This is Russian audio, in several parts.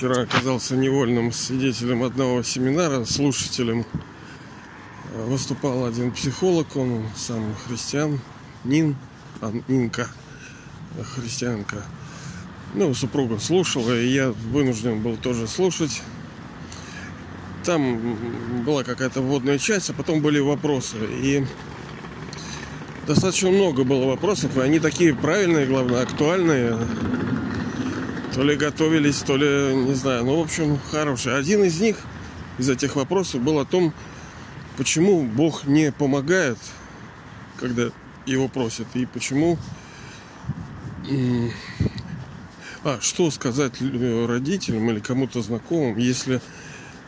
вчера оказался невольным свидетелем одного семинара, слушателем. Выступал один психолог, он сам христиан, Нин, а, Нинка, христианка. Ну, супруга слушала, и я вынужден был тоже слушать. Там была какая-то вводная часть, а потом были вопросы. И достаточно много было вопросов, и они такие правильные, главное, актуальные. То ли готовились, то ли, не знаю, ну, в общем, хорошие. Один из них, из этих вопросов, был о том, почему Бог не помогает, когда его просят, и почему... А, что сказать родителям или кому-то знакомым, если,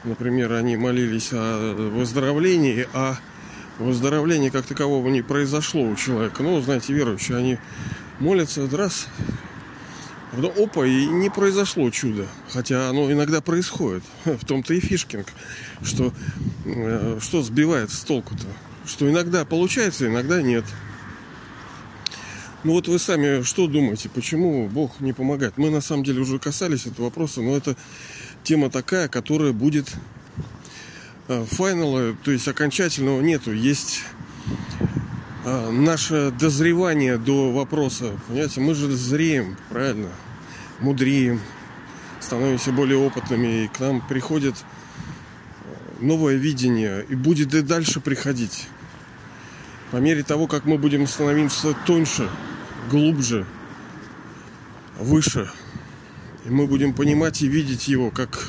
например, они молились о выздоровлении, а выздоровления как такового не произошло у человека. Ну, знаете, верующие, они молятся раз, потом опа, и не произошло чудо. Хотя оно иногда происходит. В том-то и фишкинг, что, э, что сбивает с толку-то. Что иногда получается, иногда нет. Ну вот вы сами что думаете, почему Бог не помогает? Мы на самом деле уже касались этого вопроса, но это тема такая, которая будет Э, файнала, то есть окончательного нету. Есть наше дозревание до вопроса. Понимаете, мы же зреем, правильно? Мудреем, становимся более опытными, и к нам приходит э, новое видение, и будет и дальше приходить. По мере того, как мы будем становиться тоньше, глубже, выше, и мы будем понимать и видеть его как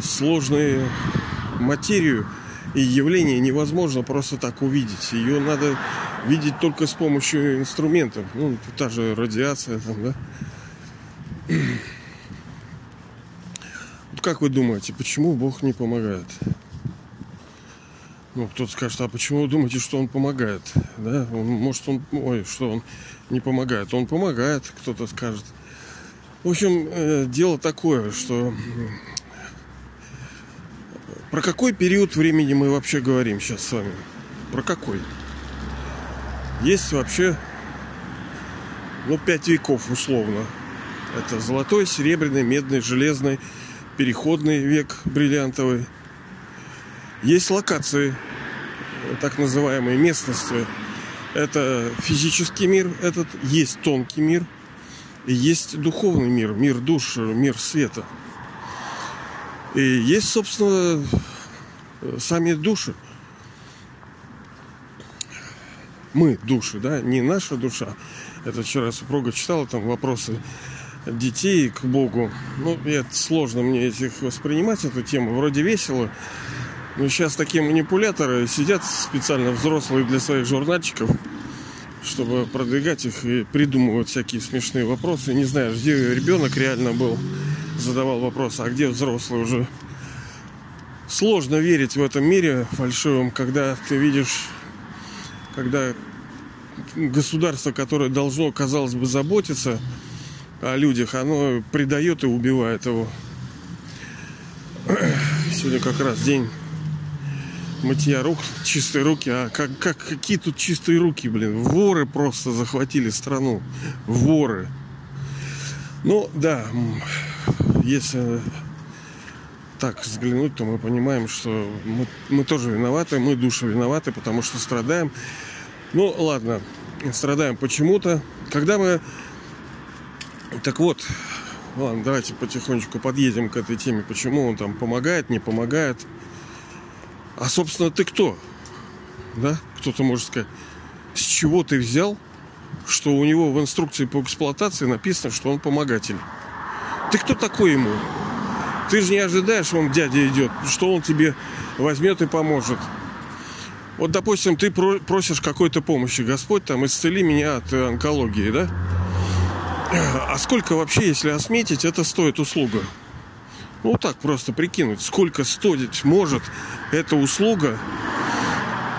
сложные материю и явление невозможно просто так увидеть. Ее надо видеть только с помощью инструментов. Ну, та же радиация там, да. Вот как вы думаете, почему Бог не помогает? Ну, кто-то скажет, а почему вы думаете, что он помогает? Да? Он, может, он, ой, что он не помогает? Он помогает, кто-то скажет. В общем, э, дело такое, что про какой период времени мы вообще говорим сейчас с вами? Про какой? Есть вообще, ну, пять веков условно. Это золотой, серебряный, медный, железный, переходный век бриллиантовый. Есть локации, так называемые местности. Это физический мир, этот есть тонкий мир, и есть духовный мир, мир душ, мир света – и есть, собственно, сами души. Мы души, да, не наша душа. Это вчера супруга читала там вопросы детей к Богу. Ну, я, сложно мне этих воспринимать, эту тему. Вроде весело. Но сейчас такие манипуляторы сидят специально взрослые для своих журнальчиков, чтобы продвигать их и придумывать всякие смешные вопросы. Не знаю, где ребенок реально был задавал вопрос, а где взрослый уже? Сложно верить в этом мире фальшивом, когда ты видишь, когда государство, которое должно, казалось бы, заботиться о людях, оно предает и убивает его. Сегодня как раз день мытья рук, чистые руки. А как, как, какие тут чистые руки, блин? Воры просто захватили страну. Воры. Ну, да, если так взглянуть, то мы понимаем, что мы, мы тоже виноваты, мы души виноваты, потому что страдаем. Ну, ладно, страдаем почему-то. Когда мы... Так вот, ладно, давайте потихонечку подъедем к этой теме, почему он там помогает, не помогает. А, собственно, ты кто? Да? Кто-то может сказать, с чего ты взял, что у него в инструкции по эксплуатации написано, что он помогатель? Ты кто такой ему? Ты же не ожидаешь, он дядя идет, что он тебе возьмет и поможет. Вот, допустим, ты просишь какой-то помощи. Господь, там, исцели меня от онкологии, да? А сколько вообще, если осметить, это стоит услуга? Ну, так просто прикинуть, сколько стоить может эта услуга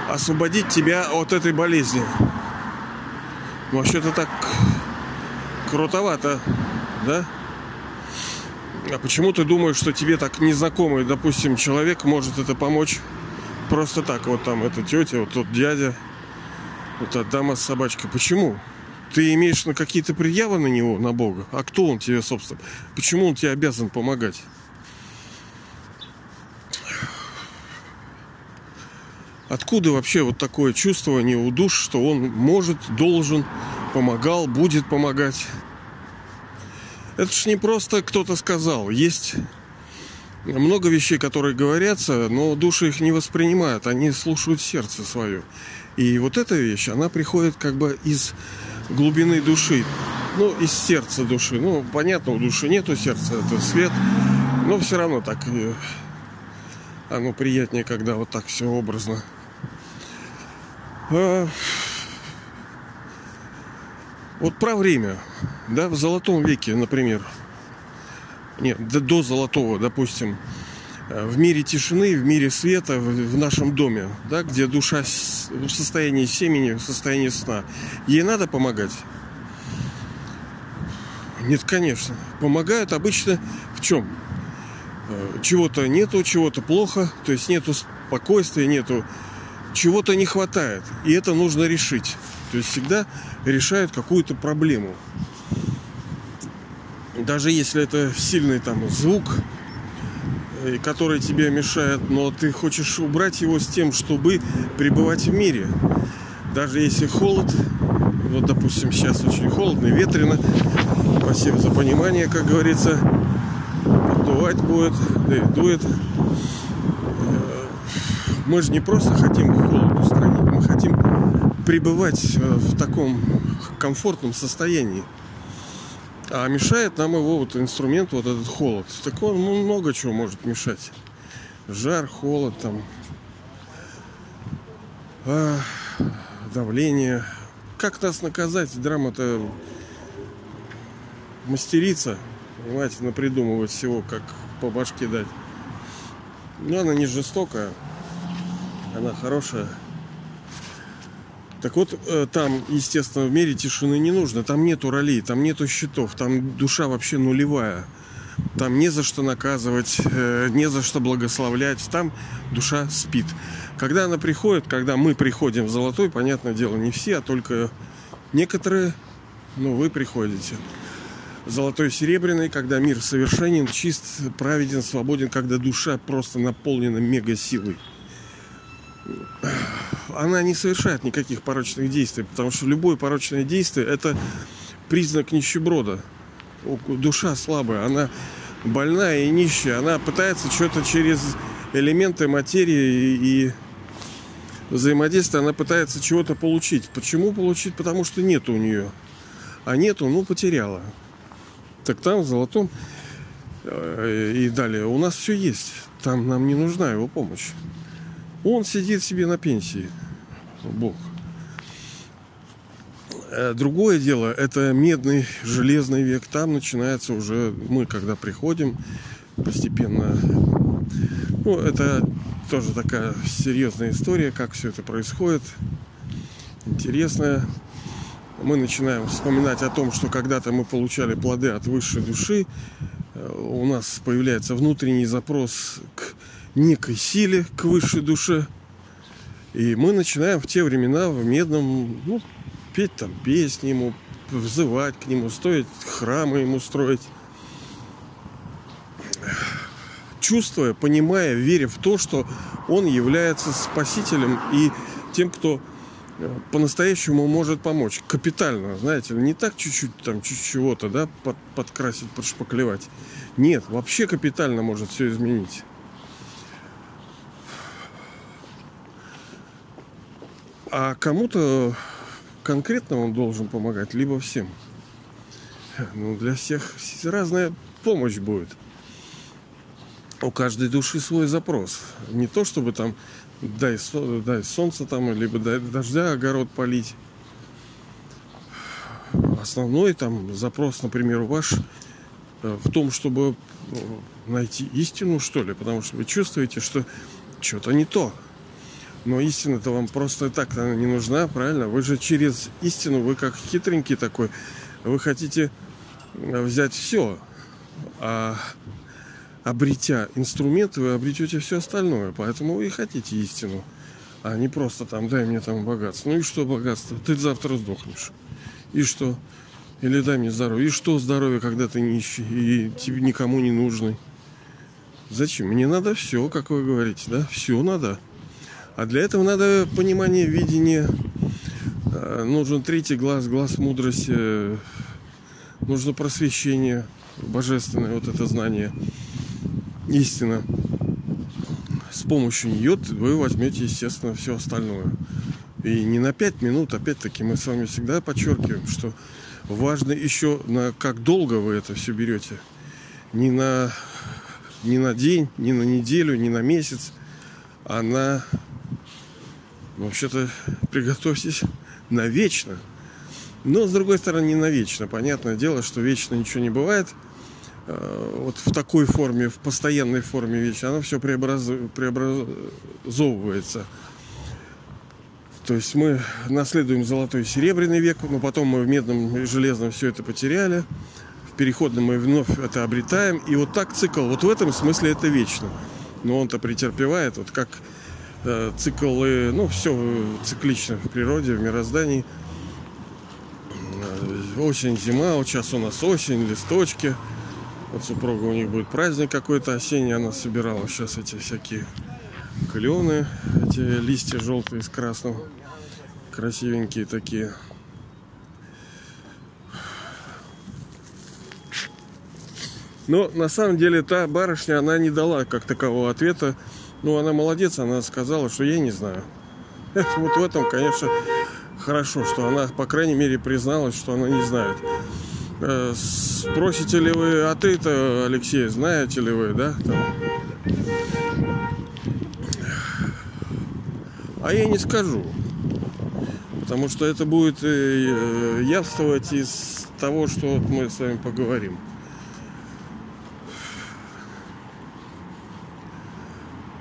освободить тебя от этой болезни. Вообще-то так крутовато, да? А почему ты думаешь, что тебе так незнакомый, допустим, человек может это помочь просто так? Вот там эта тетя, вот тот дядя, вот та дама с собачкой. Почему? Ты имеешь на какие-то предъявы на него, на Бога? А кто он тебе, собственно? Почему он тебе обязан помогать? Откуда вообще вот такое чувствование у душ, что он может, должен, помогал, будет помогать? Это ж не просто кто-то сказал. Есть много вещей, которые говорятся, но души их не воспринимают, они слушают сердце свое. И вот эта вещь, она приходит как бы из глубины души, ну, из сердца души. Ну, понятно, у души нету сердца, это свет, но все равно так э, оно приятнее, когда вот так все образно. Вот про время, да, в золотом веке, например, нет, до золотого, допустим, э, в мире тишины, в мире света, в нашем доме, да, где душа в состоянии семени, в состоянии сна, ей надо помогать? Нет, конечно. Помогают обычно в чем? Э, чего-то нету, чего-то плохо, то есть нету спокойствия, нету чего-то не хватает, и это нужно решить. То есть всегда решают какую-то проблему даже если это сильный там звук, э, который тебе мешает, но ты хочешь убрать его с тем, чтобы пребывать в мире. Даже если холод, вот допустим сейчас очень холодно, ветрено, спасибо за понимание, как говорится, поддувать будет, да и дует. Э, мы же не просто хотим холод устранить, мы хотим пребывать э, в таком комфортном состоянии. А мешает нам его вот инструмент, вот этот холод. Так он ну, много чего может мешать. Жар, холод, там, а, давление. Как нас наказать? Драма-то мастерица, понимаете, напридумывать всего, как по башке дать. Но она не жестокая, она хорошая. Так вот, э, там, естественно, в мире тишины не нужно. Там нету ролей, там нету счетов, там душа вообще нулевая. Там не за что наказывать, э, не за что благословлять. Там душа спит. Когда она приходит, когда мы приходим в золотой, понятное дело, не все, а только некоторые, ну, вы приходите. Золотой серебряный, когда мир совершенен, чист, праведен, свободен, когда душа просто наполнена мега силой она не совершает никаких порочных действий, потому что любое порочное действие – это признак нищеброда. Душа слабая, она больная и нищая, она пытается что-то через элементы материи и взаимодействия, она пытается чего-то получить. Почему получить? Потому что нет у нее. А нету, ну, потеряла. Так там, в золотом э, и далее, у нас все есть. Там нам не нужна его помощь. Он сидит себе на пенсии. Бог. Э, другое дело, это медный, железный век. Там начинается уже, мы когда приходим, постепенно. Ну, это тоже такая серьезная история, как все это происходит. Интересная. Мы начинаем вспоминать о том, что когда-то мы получали плоды от высшей души. Э, у нас появляется внутренний запрос к некой силе, к высшей душе. И мы начинаем в те времена в Медном ну, петь там песни ему, взывать к нему, стоить храмы ему строить. Чувствуя, понимая, веря в то, что он является спасителем и тем, кто э, по-настоящему может помочь. Капитально, знаете, не так чуть-чуть там чуть чего-то, да, под, подкрасить, подшпаклевать. Нет, вообще капитально может все изменить. А кому-то конкретно он должен помогать, либо всем. Ну, для всех разная помощь будет. У каждой души свой запрос. Не то, чтобы там дай, дай солнце там, либо дай дождя огород полить. Основной там запрос, например, ваш э, в том, чтобы э, найти истину, что ли, потому что вы чувствуете, что что-то не то. Но истина-то вам просто так она не нужна, правильно? Вы же через истину, вы как хитренький такой, вы хотите э, взять все, а обретя инструменты, вы обретете все остальное. Поэтому вы и хотите истину, а не просто там дай мне там богатство. Ну и что богатство? Ты завтра сдохнешь. И что? Или дай мне здоровье. И что здоровье, когда ты нищий и тебе никому не нужный? Зачем? Мне надо все, как вы говорите, да? Все надо. А для этого надо понимание, видение. А, нужен третий глаз, глаз мудрости. Нужно просвещение божественное, вот это знание. Истина. С помощью нее вы возьмете, естественно, все остальное. И не на пять минут, опять-таки, мы с вами всегда подчеркиваем, что важно еще на как долго вы это все берете. Не на, не на день, не на неделю, не на месяц, а на вообще-то приготовьтесь на вечно. Но с другой стороны, не на вечно. Понятное дело, что вечно ничего не бывает. Э, вот в такой форме, в постоянной форме вечно, оно все преобразовывается. То есть мы наследуем золотой и серебряный век, но потом мы в медном и железном все это потеряли. В переходном мы вновь это обретаем. И вот так цикл. Вот в этом смысле это вечно. Но он-то претерпевает, вот как циклы, ну, все циклично в природе, в мироздании. Э, осень, зима, вот сейчас у нас осень, листочки. Вот супруга у них будет праздник какой-то осенний, она собирала сейчас эти всякие клены, эти листья желтые с красным, красивенькие такие. Но на самом деле та барышня, она не дала как такового ответа. Ну, она молодец, она сказала, что я не знаю. Это вот в этом, конечно, хорошо, что она, по крайней мере, призналась, что она не знает. Э, спросите ли вы, а ты-то, Алексей, знаете ли вы, да? Там, А я не скажу. Потому что это будет э, э, явствовать из того, что мы с вами поговорим.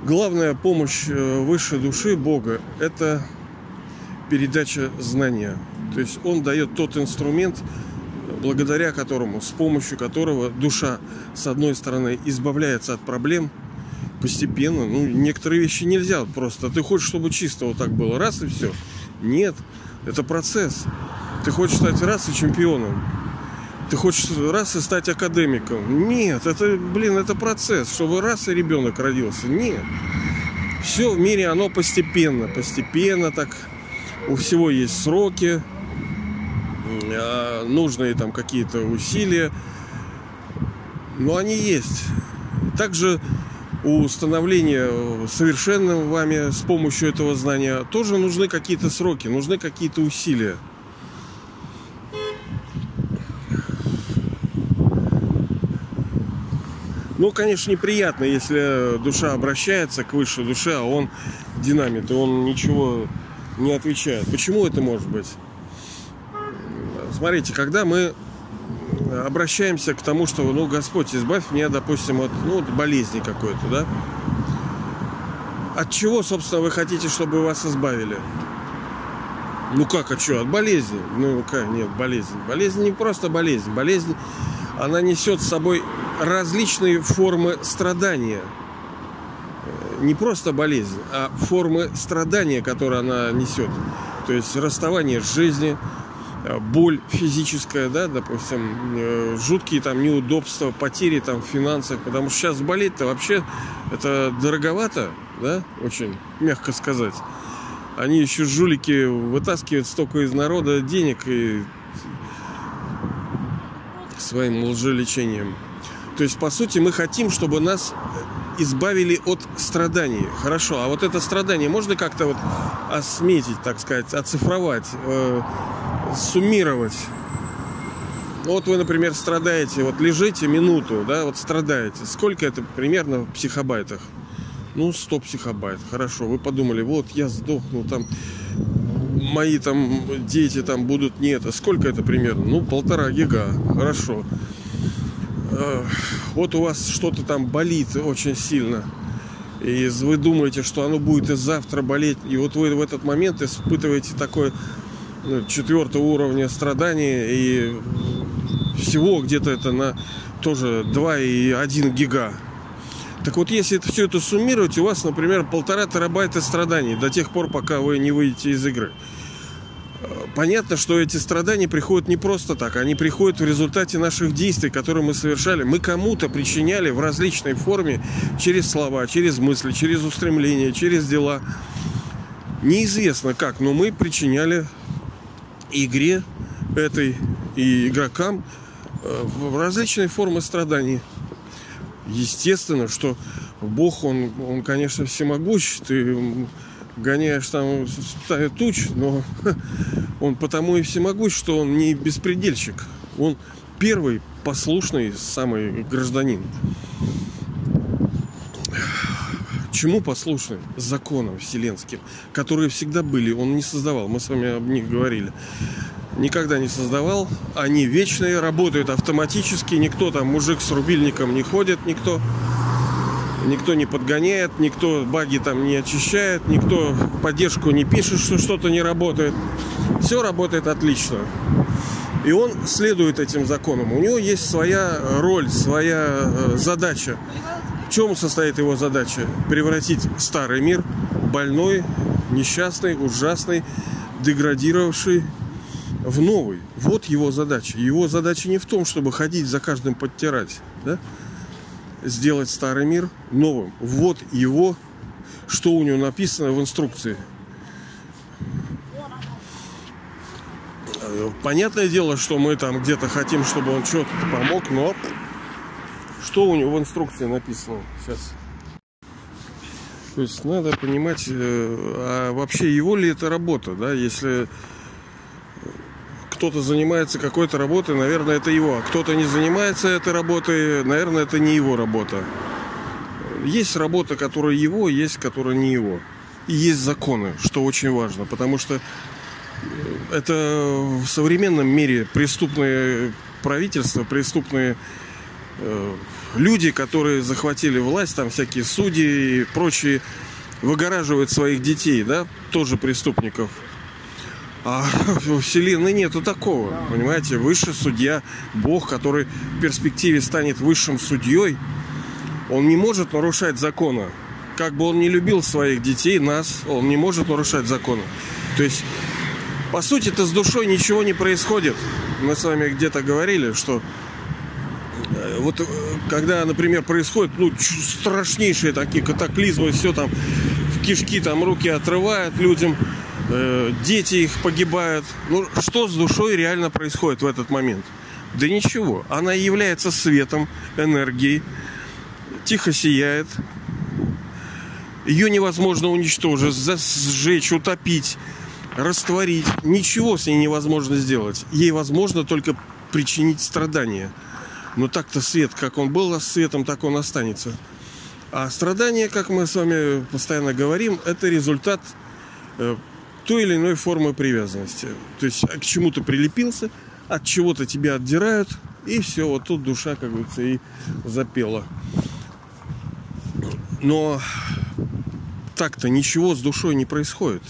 Главная помощь э, высшей души Бога – это передача знания. То есть Он дает тот инструмент, благодаря которому, с помощью которого душа, с одной стороны, избавляется от проблем – постепенно. Ну, некоторые вещи нельзя просто. Ты хочешь, чтобы чисто вот так было, раз и все. Нет, это процесс. Ты хочешь стать раз и чемпионом. Ты хочешь раз и стать академиком. Нет, это, блин, это процесс. Чтобы раз и ребенок родился. Нет. Все в мире, оно постепенно, постепенно так. У всего есть сроки, а, нужные там какие-то усилия. Но они есть. Также у становления совершенным вами с помощью этого знания тоже нужны какие-то сроки, нужны какие-то усилия. Ну, конечно, неприятно, если душа обращается к высшей душе, а он динамит, и он ничего не отвечает. Почему это может быть? Смотрите, когда мы обращаемся к тому, что, ну, Господь, избавь меня, допустим, от ну, болезни какой-то, да? От чего, собственно, вы хотите, чтобы вас избавили? Ну как, а что, от болезни? Ну как, нет, болезнь. Болезнь не просто болезнь. Болезнь, она несет с собой различные формы страдания. Не просто болезнь, а формы страдания, которые она несет. То есть расставание с жизнью, Э, боль физическая, да, допустим, э, жуткие там неудобства, потери там в финансах, потому что сейчас болеть-то вообще это дороговато, да, очень мягко сказать. Они еще жулики вытаскивают столько из народа денег и своим лжелечением. То есть, по сути, мы хотим, чтобы нас избавили от страданий. Хорошо, а вот это страдание можно как-то вот осметить, так сказать, оцифровать, э, суммировать. Вот вы, например, страдаете, вот лежите минуту, да, вот страдаете. Сколько это примерно в психобайтах? Ну, 100 психобайт. Хорошо, вы подумали, вот я сдохну, там мои там дети там будут не это. Сколько это примерно? Ну, полтора гига. Хорошо. Вот у вас что-то там болит очень сильно. И вы думаете, что оно будет и завтра болеть. И вот вы в этот момент испытываете такое ну, четвертого уровня страдания и всего где-то это на тоже 2,1 гига. Так вот, если это, все это суммировать, у вас, например, полтора терабайта страданий до тех пор, пока вы не выйдете из игры. Понятно, что эти страдания приходят не просто так, они приходят в результате наших действий, которые мы совершали. Мы кому-то причиняли в различной форме через слова, через мысли, через устремления, через дела. Неизвестно как, но мы причиняли игре этой и игрокам э, в различные формы страданий. Естественно, что Бог, он, он конечно, всемогущ. Ты гоняешь там стаю туч, но он потому и всемогущ, что он не беспредельщик. Он первый послушный самый гражданин. Чему послушный? Законам вселенским, которые всегда были. Он не создавал. Мы с вами об них говорили. Никогда не создавал. Они вечные, работают автоматически. Никто там, мужик с рубильником не ходит, никто никто не подгоняет, никто баги там не очищает, никто поддержку не пишет, что что-то не работает. Все работает отлично. И он следует этим законам. У него есть своя роль, своя э, задача. В чем состоит его задача? Превратить старый мир, больной, несчастный, ужасный, деградировавший, в новый. Вот его задача. Его задача не в том, чтобы ходить за каждым подтирать. Да? Сделать старый мир новым. Вот его, что у него написано в инструкции. Понятное дело, что мы там где-то хотим, чтобы он что-то помог, но что у него в инструкции написано сейчас? То есть надо понимать, э, а вообще его ли это работа, да, если кто-то занимается какой-то работой, наверное, это его. Кто-то не занимается этой работой, наверное, это не его работа. Есть работа, которая его, есть, которая не его. И есть законы, что очень важно, потому что это в современном мире преступные правительства, преступные э, люди, которые захватили власть, там всякие судьи и прочие, выгораживают своих детей, да, тоже преступников. А в Вселенной нету такого. Понимаете, высший судья, Бог, который в перспективе станет высшим судьей, он не может нарушать закона. Как бы он не любил своих детей, нас, он не может нарушать закона. То есть, по сути, это с душой ничего не происходит. Мы с вами где-то говорили, что э, вот э, когда, например, происходит ну, страшнейшие такие катаклизмы, все там в кишки там руки отрывают людям, Э, дети их погибают. Ну, что с душой реально происходит в этот момент? Да ничего. Она является светом, энергией, тихо сияет. Ее невозможно уничтожить, сжечь, утопить, растворить. Ничего с ней невозможно сделать. Ей возможно только причинить страдания. Но так-то свет, как он был светом, так он останется. А страдания, как мы с вами постоянно говорим, это результат э, той или иной формы привязанности. То есть к чему-то прилепился, от чего-то тебя отдирают, и все, вот тут душа, как говорится, и запела. Но так-то ничего с душой не происходит.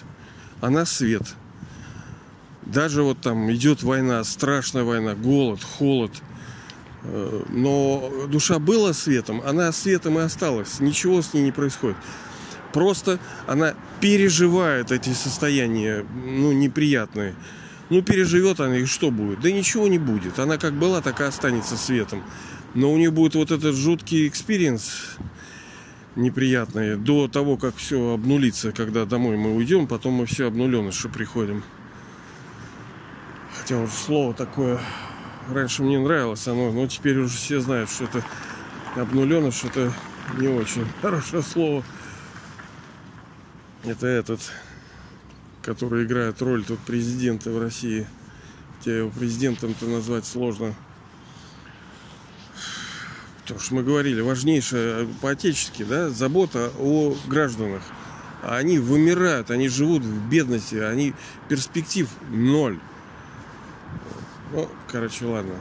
Она свет. Даже вот там идет война, страшная война, голод, холод. Э, но душа была светом, она светом и осталась. Ничего с ней не происходит просто она переживает эти состояния, ну, неприятные. Ну, переживет она, и что будет? Да ничего не будет. Она как была, так и останется светом. Но у нее будет вот этот жуткий experience неприятный до того, как все обнулится, когда домой мы уйдем, потом мы все обнуленыши приходим. Хотя вот слово такое раньше мне нравилось оно, но теперь уже все знают, что это обнуленыш, это не очень хорошее слово. Это этот, который играет роль тут президента в России. Хотя его президентом-то назвать сложно. Потому что мы говорили, важнейшая по-отечески, да, забота о гражданах. А они вымирают, они живут в бедности, они перспектив ноль. Ну, короче, ладно.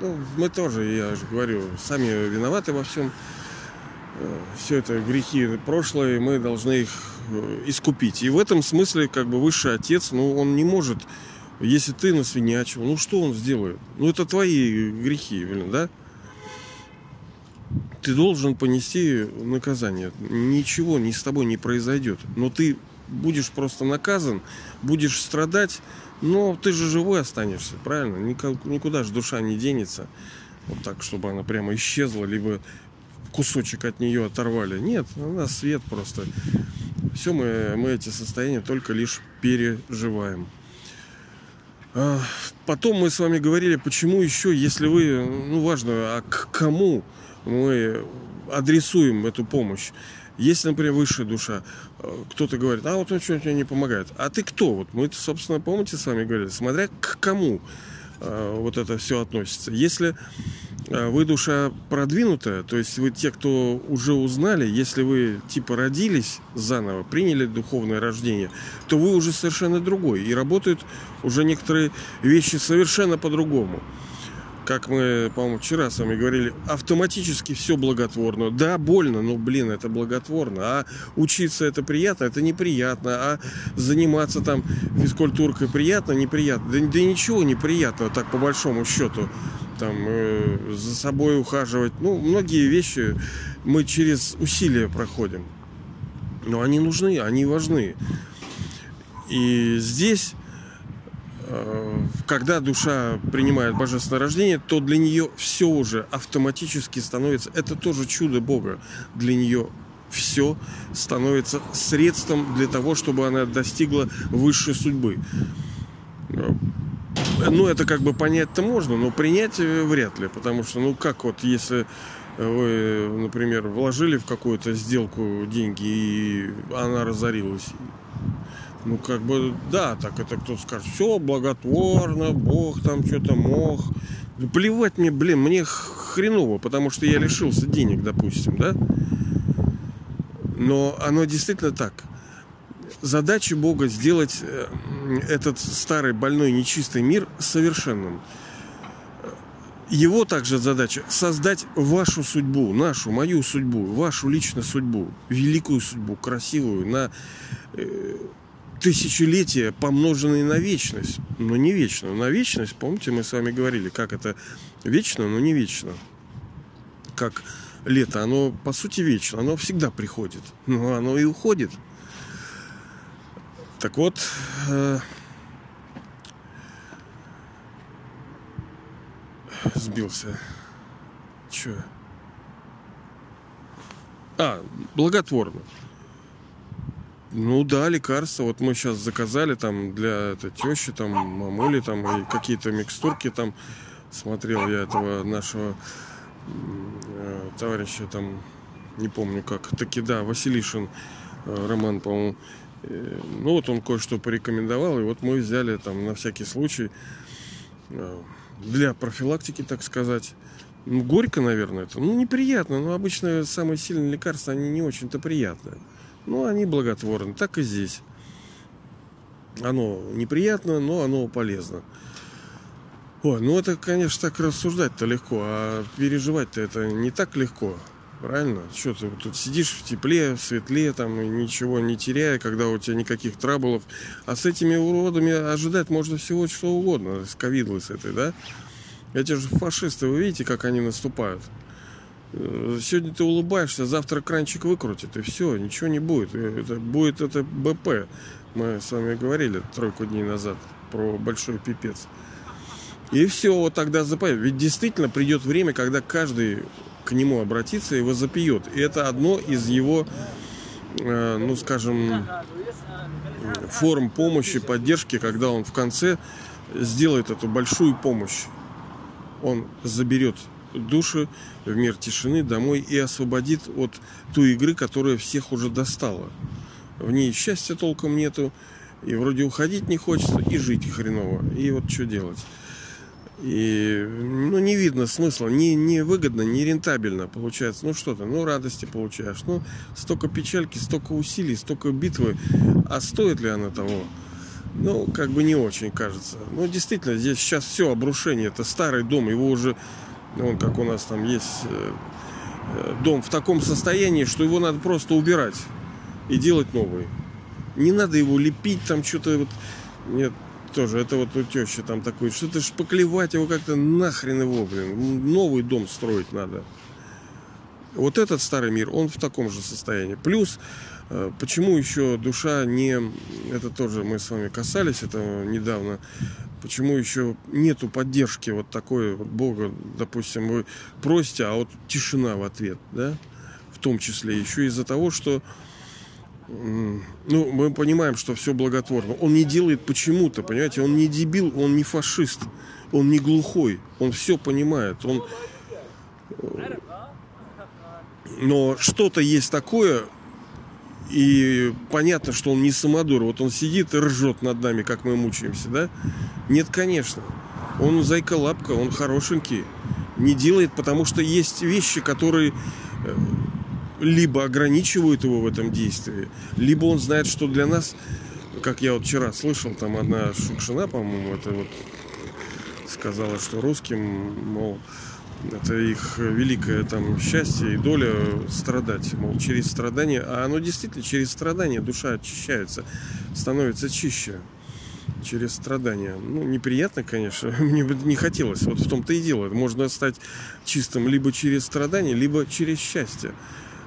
Ну, мы тоже, я же говорю, сами виноваты во всем. Все это грехи прошлое, мы должны их Э, искупить. И в этом смысле, как бы высший отец, ну, он не может, если ты насвинячил, ну, что он сделает? Ну, это твои грехи, блин, да? Ты должен понести наказание. Ничего ни с тобой не произойдет. Но ты будешь просто наказан, будешь страдать, но ты же живой останешься, правильно? Никуда же душа не денется. Вот так, чтобы она прямо исчезла, либо кусочек от нее оторвали. Нет, у нас свет просто. Все мы, мы эти состояния только лишь переживаем. А, потом мы с вами говорили, почему еще, если вы, ну важно, а к кому мы адресуем эту помощь. Если, например, высшая душа, э, кто-то говорит, а вот он что-то не помогает. А ты кто? Вот мы, собственно, помните, с вами говорили, смотря к кому вот это все относится. Если э, вы душа продвинутая, то есть вы те, кто уже узнали, если вы типа родились заново, приняли духовное рождение, то вы уже совершенно другой. И работают уже некоторые вещи совершенно по-другому как мы, по-моему, вчера с вами говорили, автоматически все благотворно. Да, больно, но, блин, это благотворно. А учиться это приятно, это неприятно. А заниматься там физкультуркой приятно, неприятно. Да, да ничего неприятного, так по большому счету. Там э, за собой ухаживать. Ну, многие вещи мы через усилия проходим. Но они нужны, они важны. И здесь когда душа принимает божественное рождение, то для нее все уже автоматически становится, это тоже чудо Бога, для нее все становится средством для того, чтобы она достигла высшей судьбы. Э, ну, это как бы понять-то можно, но принять э, вряд ли, потому что, ну, как вот, если вы, например, вложили в какую-то сделку деньги, и она разорилась, ну, как бы, да, так это кто-то скажет, все благотворно, Бог там что-то мог. Ну, плевать мне, блин, мне хреново, потому что я лишился денег, допустим, да? Но оно действительно так. Задача Бога сделать э, этот старый, больной, нечистый мир совершенным. Его также задача создать вашу судьбу, нашу, мою судьбу, вашу личную судьбу, великую судьбу, красивую, на тысячелетия, помноженные на вечность. Но не вечно. На вечность, помните, мы с вами говорили, как это вечно, но не вечно. Как лето, оно по сути вечно, оно всегда приходит, но оно и уходит. Так вот, э, сбился. Че? А, благотворно. Ну да, лекарства. Вот мы сейчас заказали там для это, тещи, там, мамули, там, и какие-то микстурки там. Смотрел я этого нашего э, товарища там, не помню как, таки да, Василишин э, Роман, по-моему. Э, ну вот он кое-что порекомендовал, и вот мы взяли там на всякий случай э, для профилактики, так сказать. Ну, горько, наверное, это. Ну, неприятно, но обычно самые сильные лекарства, они не очень-то приятные. Ну, они благотворны. Так и здесь. Оно неприятно, но оно полезно. Ой, ну это, конечно, так рассуждать-то легко, а переживать-то это не так легко. Правильно? Что ты тут сидишь в тепле, в светле, там, и ничего не теряя, когда у тебя никаких траблов. А с этими уродами ожидать можно всего что угодно, с ковидлой с этой, да? Эти же фашисты, вы видите, как они наступают? Э, сегодня ты улыбаешься, завтра кранчик выкрутит, и все, ничего не будет. Э, это будет это БП. Мы с вами говорили тройку дней назад про большой пипец. И все, вот тогда запоет. Ведь действительно придет время, когда каждый к нему обратится и его запьет. И это одно из его, э, ну скажем, форм помощи, поддержки, когда он в конце сделает эту большую помощь. Он заберет души в мир тишины домой и освободит от той игры, которая всех уже достала. В ней счастья толком нету, и вроде уходить не хочется, и жить хреново. И вот что делать? И ну, не видно смысла, не, не выгодно, не рентабельно получается. Ну что то ну радости получаешь. Ну, столько печальки, столько усилий, столько битвы. А стоит ли она того? Ну, как бы не очень кажется. Ну, действительно, здесь сейчас все обрушение. Это старый дом, его уже он как у нас там есть э, э, дом в таком состоянии, что его надо просто убирать и делать новый. Не надо его лепить, там что-то вот. Нет, тоже, это вот у тещи там такой, что-то шпаклевать его как-то нахрен его, блин. Новый дом строить надо. Вот этот старый мир, он в таком же состоянии. Плюс почему еще душа не... Это тоже мы с вами касались этого недавно. Почему еще нету поддержки вот такой вот Бога, допустим, вы просите, а вот тишина в ответ, да? В том числе еще из-за того, что ну, мы понимаем, что все благотворно. Он не делает почему-то, понимаете, он не дебил, он не фашист, он не глухой, он все понимает, он... Э, но что-то есть такое, и понятно, что он не самодур. Вот он сидит и ржет над нами, как мы мучаемся, да? Нет, конечно. Он зайка-лапка, он хорошенький. Не делает, потому что есть вещи, которые э, либо ограничивают его в этом действии, либо он знает, что для нас, как я вот вчера слышал, там одна Шукшина, по-моему, это вот сказала, что русским, мол, это их великое там счастье и доля страдать, мол, через страдания, а оно действительно через страдания душа очищается, становится чище через страдания. Ну, неприятно, конечно, мне бы не хотелось. Вот в том-то и дело. Можно стать чистым либо через страдания, либо через счастье.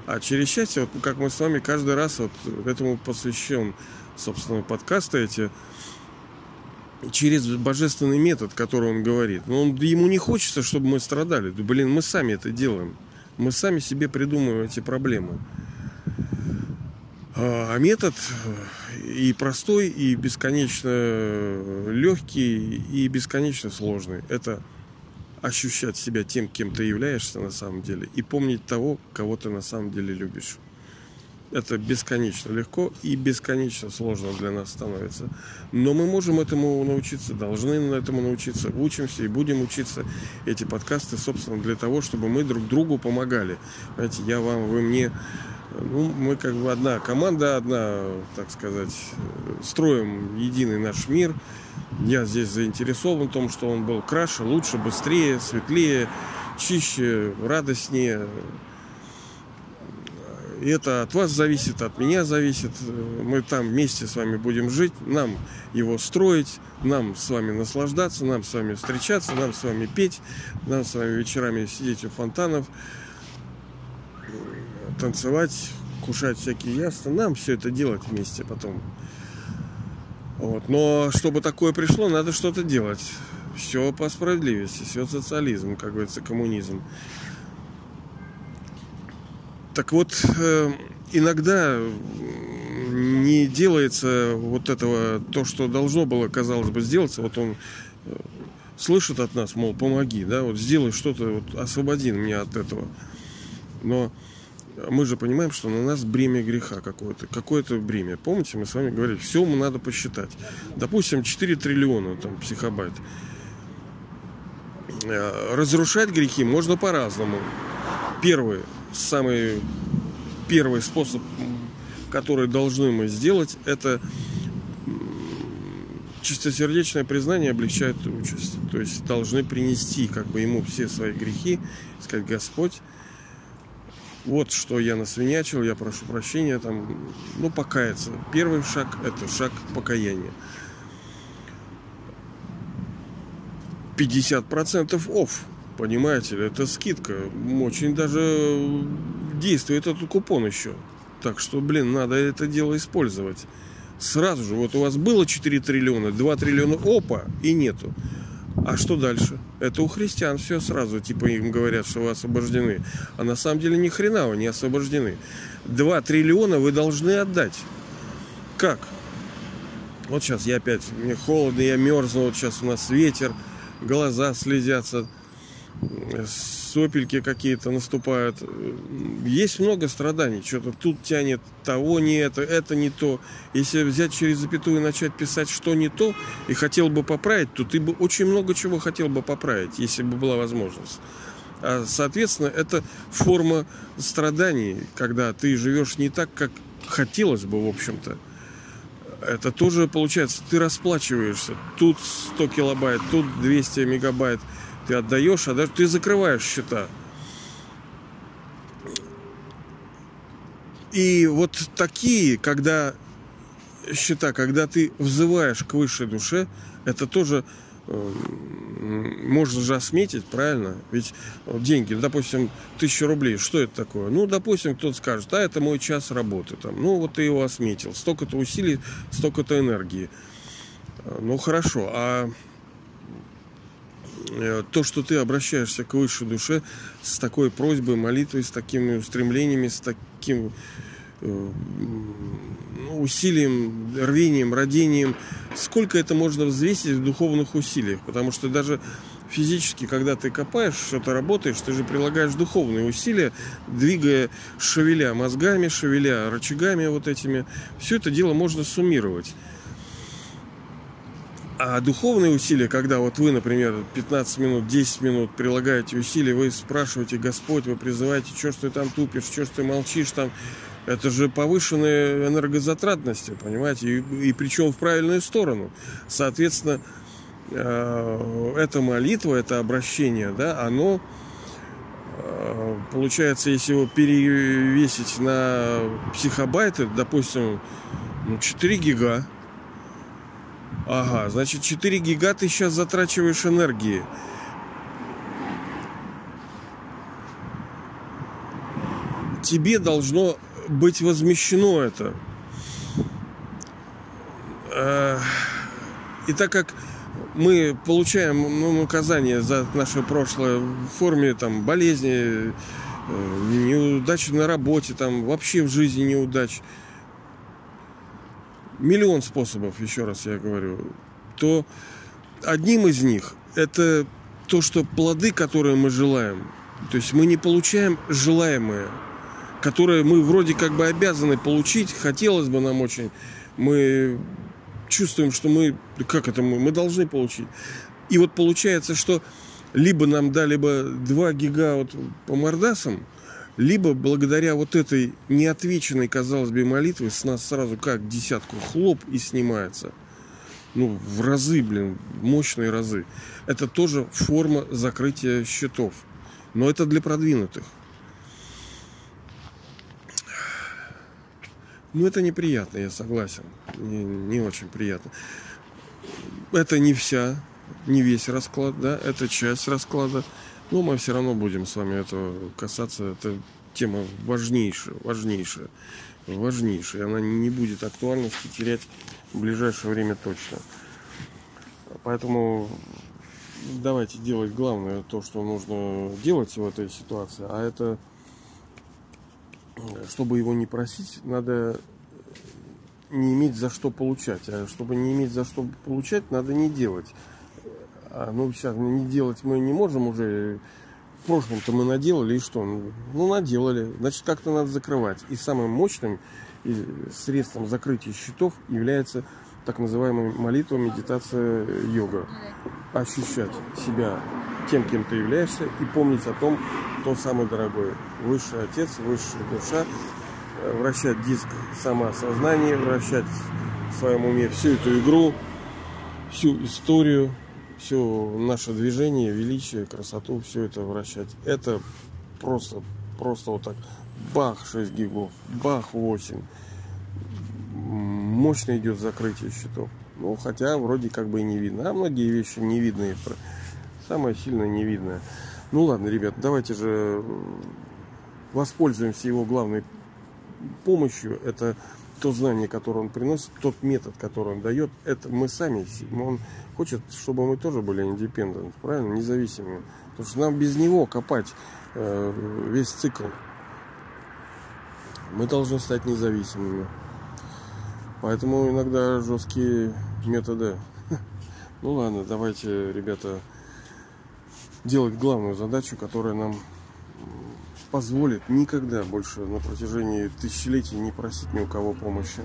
А через счастье, вот как мы с вами каждый раз вот этому посвящен, собственно, подкасты эти, через божественный метод, который он говорит. Но он, ему не хочется, чтобы мы страдали. Да, блин, мы сами это делаем. Мы сами себе придумываем эти проблемы. А, а метод и простой, и бесконечно легкий, и бесконечно сложный. Это ощущать себя тем, кем ты являешься на самом деле, и помнить того, кого ты на самом деле любишь. Это бесконечно легко и бесконечно сложно для нас становится. Но мы можем этому научиться, должны на этому научиться, учимся и будем учиться. Эти подкасты, собственно, для того, чтобы мы друг другу помогали. Знаете, я вам, вы мне ну, мы как бы одна команда, одна, так сказать, строим единый наш мир. Я здесь заинтересован в том, что он был краше, лучше, быстрее, светлее, чище, радостнее. И это от вас зависит, от меня зависит. Мы там вместе с вами будем жить, нам его строить, нам с вами наслаждаться, нам с вами встречаться, нам с вами петь, нам с вами вечерами сидеть у фонтанов танцевать, кушать всякие яства. Нам все это делать вместе потом. Вот. Но чтобы такое пришло, надо что-то делать. Все по справедливости, все социализм, как говорится, коммунизм. Так вот, э, иногда не делается вот этого, то, что должно было, казалось бы, сделаться. Вот он э, слышит от нас, мол, помоги, да, вот сделай что-то, вот освободи меня от этого. Но мы же понимаем, что на нас бремя греха какое-то, какое-то бремя. Помните, мы с вами говорили, все мы надо посчитать. Допустим, 4 триллиона там, психобайт. Э, разрушать грехи можно по-разному. Первый, самый первый способ, который должны мы сделать, это чистосердечное признание облегчает участь. То есть должны принести как бы ему все свои грехи, сказать, Господь, вот что я насвинячил, я прошу прощения, там, ну, покаяться. Первый шаг – это шаг покаяния. 50% офф, понимаете это скидка. Очень даже действует этот купон еще. Так что, блин, надо это дело использовать. Сразу же, вот у вас было 4 триллиона, 2 триллиона, опа, и нету. А что дальше? Это у христиан все сразу, типа им говорят, что вы освобождены. А на самом деле ни хрена вы не освобождены. Два триллиона вы должны отдать. Как? Вот сейчас я опять, мне холодно, я мерзну, вот сейчас у нас ветер, глаза слезятся, сопельки какие-то наступают. Есть много страданий. Что-то тут тянет, того не это, это не то. Если взять через запятую и начать писать, что не то, и хотел бы поправить, то ты бы очень много чего хотел бы поправить, если бы была возможность. А, соответственно, это форма страданий, когда ты живешь не так, как хотелось бы, в общем-то. Это тоже получается, ты расплачиваешься. Тут 100 килобайт, тут 200 мегабайт – ты отдаешь, а даже ты закрываешь счета. И вот такие, когда счета, когда ты взываешь к высшей душе, это тоже э, можно же осметить, правильно? Ведь деньги, допустим, тысяча рублей, что это такое? Ну, допустим, кто-то скажет, а это мой час работы. Там. Ну, вот ты его осметил. Столько-то усилий, столько-то энергии. Ну, хорошо. А э, то, что ты обращаешься к высшей душе с такой просьбой, молитвой, с такими устремлениями, с таким э, ну, усилием, рвением, родением, сколько это можно взвесить в духовных усилиях. Потому что даже физически, когда ты копаешь, что-то работаешь, ты же прилагаешь духовные усилия, двигая, шевеля мозгами, шевеля рычагами вот этими. Все это дело можно суммировать. А духовные усилия, когда вот вы, например, 15 минут, 10 минут прилагаете усилия, вы спрашиваете Господь, вы призываете, что ж ты там тупишь, что ж ты молчишь там, это же повышенная энергозатратность, понимаете, и, и причем в правильную сторону. Соответственно, э, эта молитва, это обращение, да, оно э, получается, если его перевесить на психобайты, допустим, ну, 4 гига, ага, значит 4 гига ты сейчас затрачиваешь энергии. Тебе должно быть возмещено это. Э, и так как мы получаем ну, наказание за наше прошлое в форме там, болезни, э, неудачи на работе, там, вообще в жизни неудач, миллион способов, еще раз я говорю, то одним из них это то, что плоды, которые мы желаем, то есть мы не получаем желаемое – которые мы вроде как бы обязаны получить, хотелось бы нам очень, мы чувствуем, что мы, как это мы, мы должны получить. И вот получается, что либо нам дали бы 2 гига вот по мордасам, либо благодаря вот этой неотвеченной, казалось бы, молитве с нас сразу как десятку хлоп и снимается. Ну, в разы, блин, мощные разы. Это тоже форма закрытия счетов. Но это для продвинутых. Ну, это неприятно, я согласен. Не, не очень приятно. Это не вся, не весь расклад, да, это часть расклада. Но мы все равно будем с вами этого касаться. Это тема важнейшая, важнейшая, важнейшая. Она не будет актуальности терять в ближайшее время точно. Поэтому давайте делать главное то, что нужно делать в этой ситуации, а это чтобы его не просить, надо не иметь за что получать. А чтобы не иметь за что получать, надо не делать. А, ну, сейчас не делать мы не можем уже. В прошлом-то мы наделали, и что? Ну, наделали. Значит, как-то надо закрывать. И самым мощным средством закрытия счетов является так называемая молитва, медитация, йога. Ощущать себя тем, кем ты являешься, и помнить о том, кто самый дорогой. Высший Отец, Высшая Душа, э, вращать диск самоосознания, вращать в своем уме всю эту игру, всю историю, все наше движение, величие, красоту, все это вращать. Это просто, просто вот так. Бах 6 гигов, бах 8. Мощно идет закрытие счетов. Ну, хотя вроде как бы и не видно. А многие вещи не видны. Самое сильное не видно. Ну ладно, ребят, давайте же воспользуемся его главной помощью. Это то знание, которое он приносит, тот метод, который он дает, это мы сами. Он хочет, чтобы мы тоже были индепендент, правильно, независимыми. Потому что нам без него копать э, весь цикл. Мы должны стать независимыми. Поэтому иногда жесткие методы. Ну ладно, давайте, ребята, делать главную задачу, которая нам позволит никогда больше на протяжении тысячелетий не просить ни у кого помощи.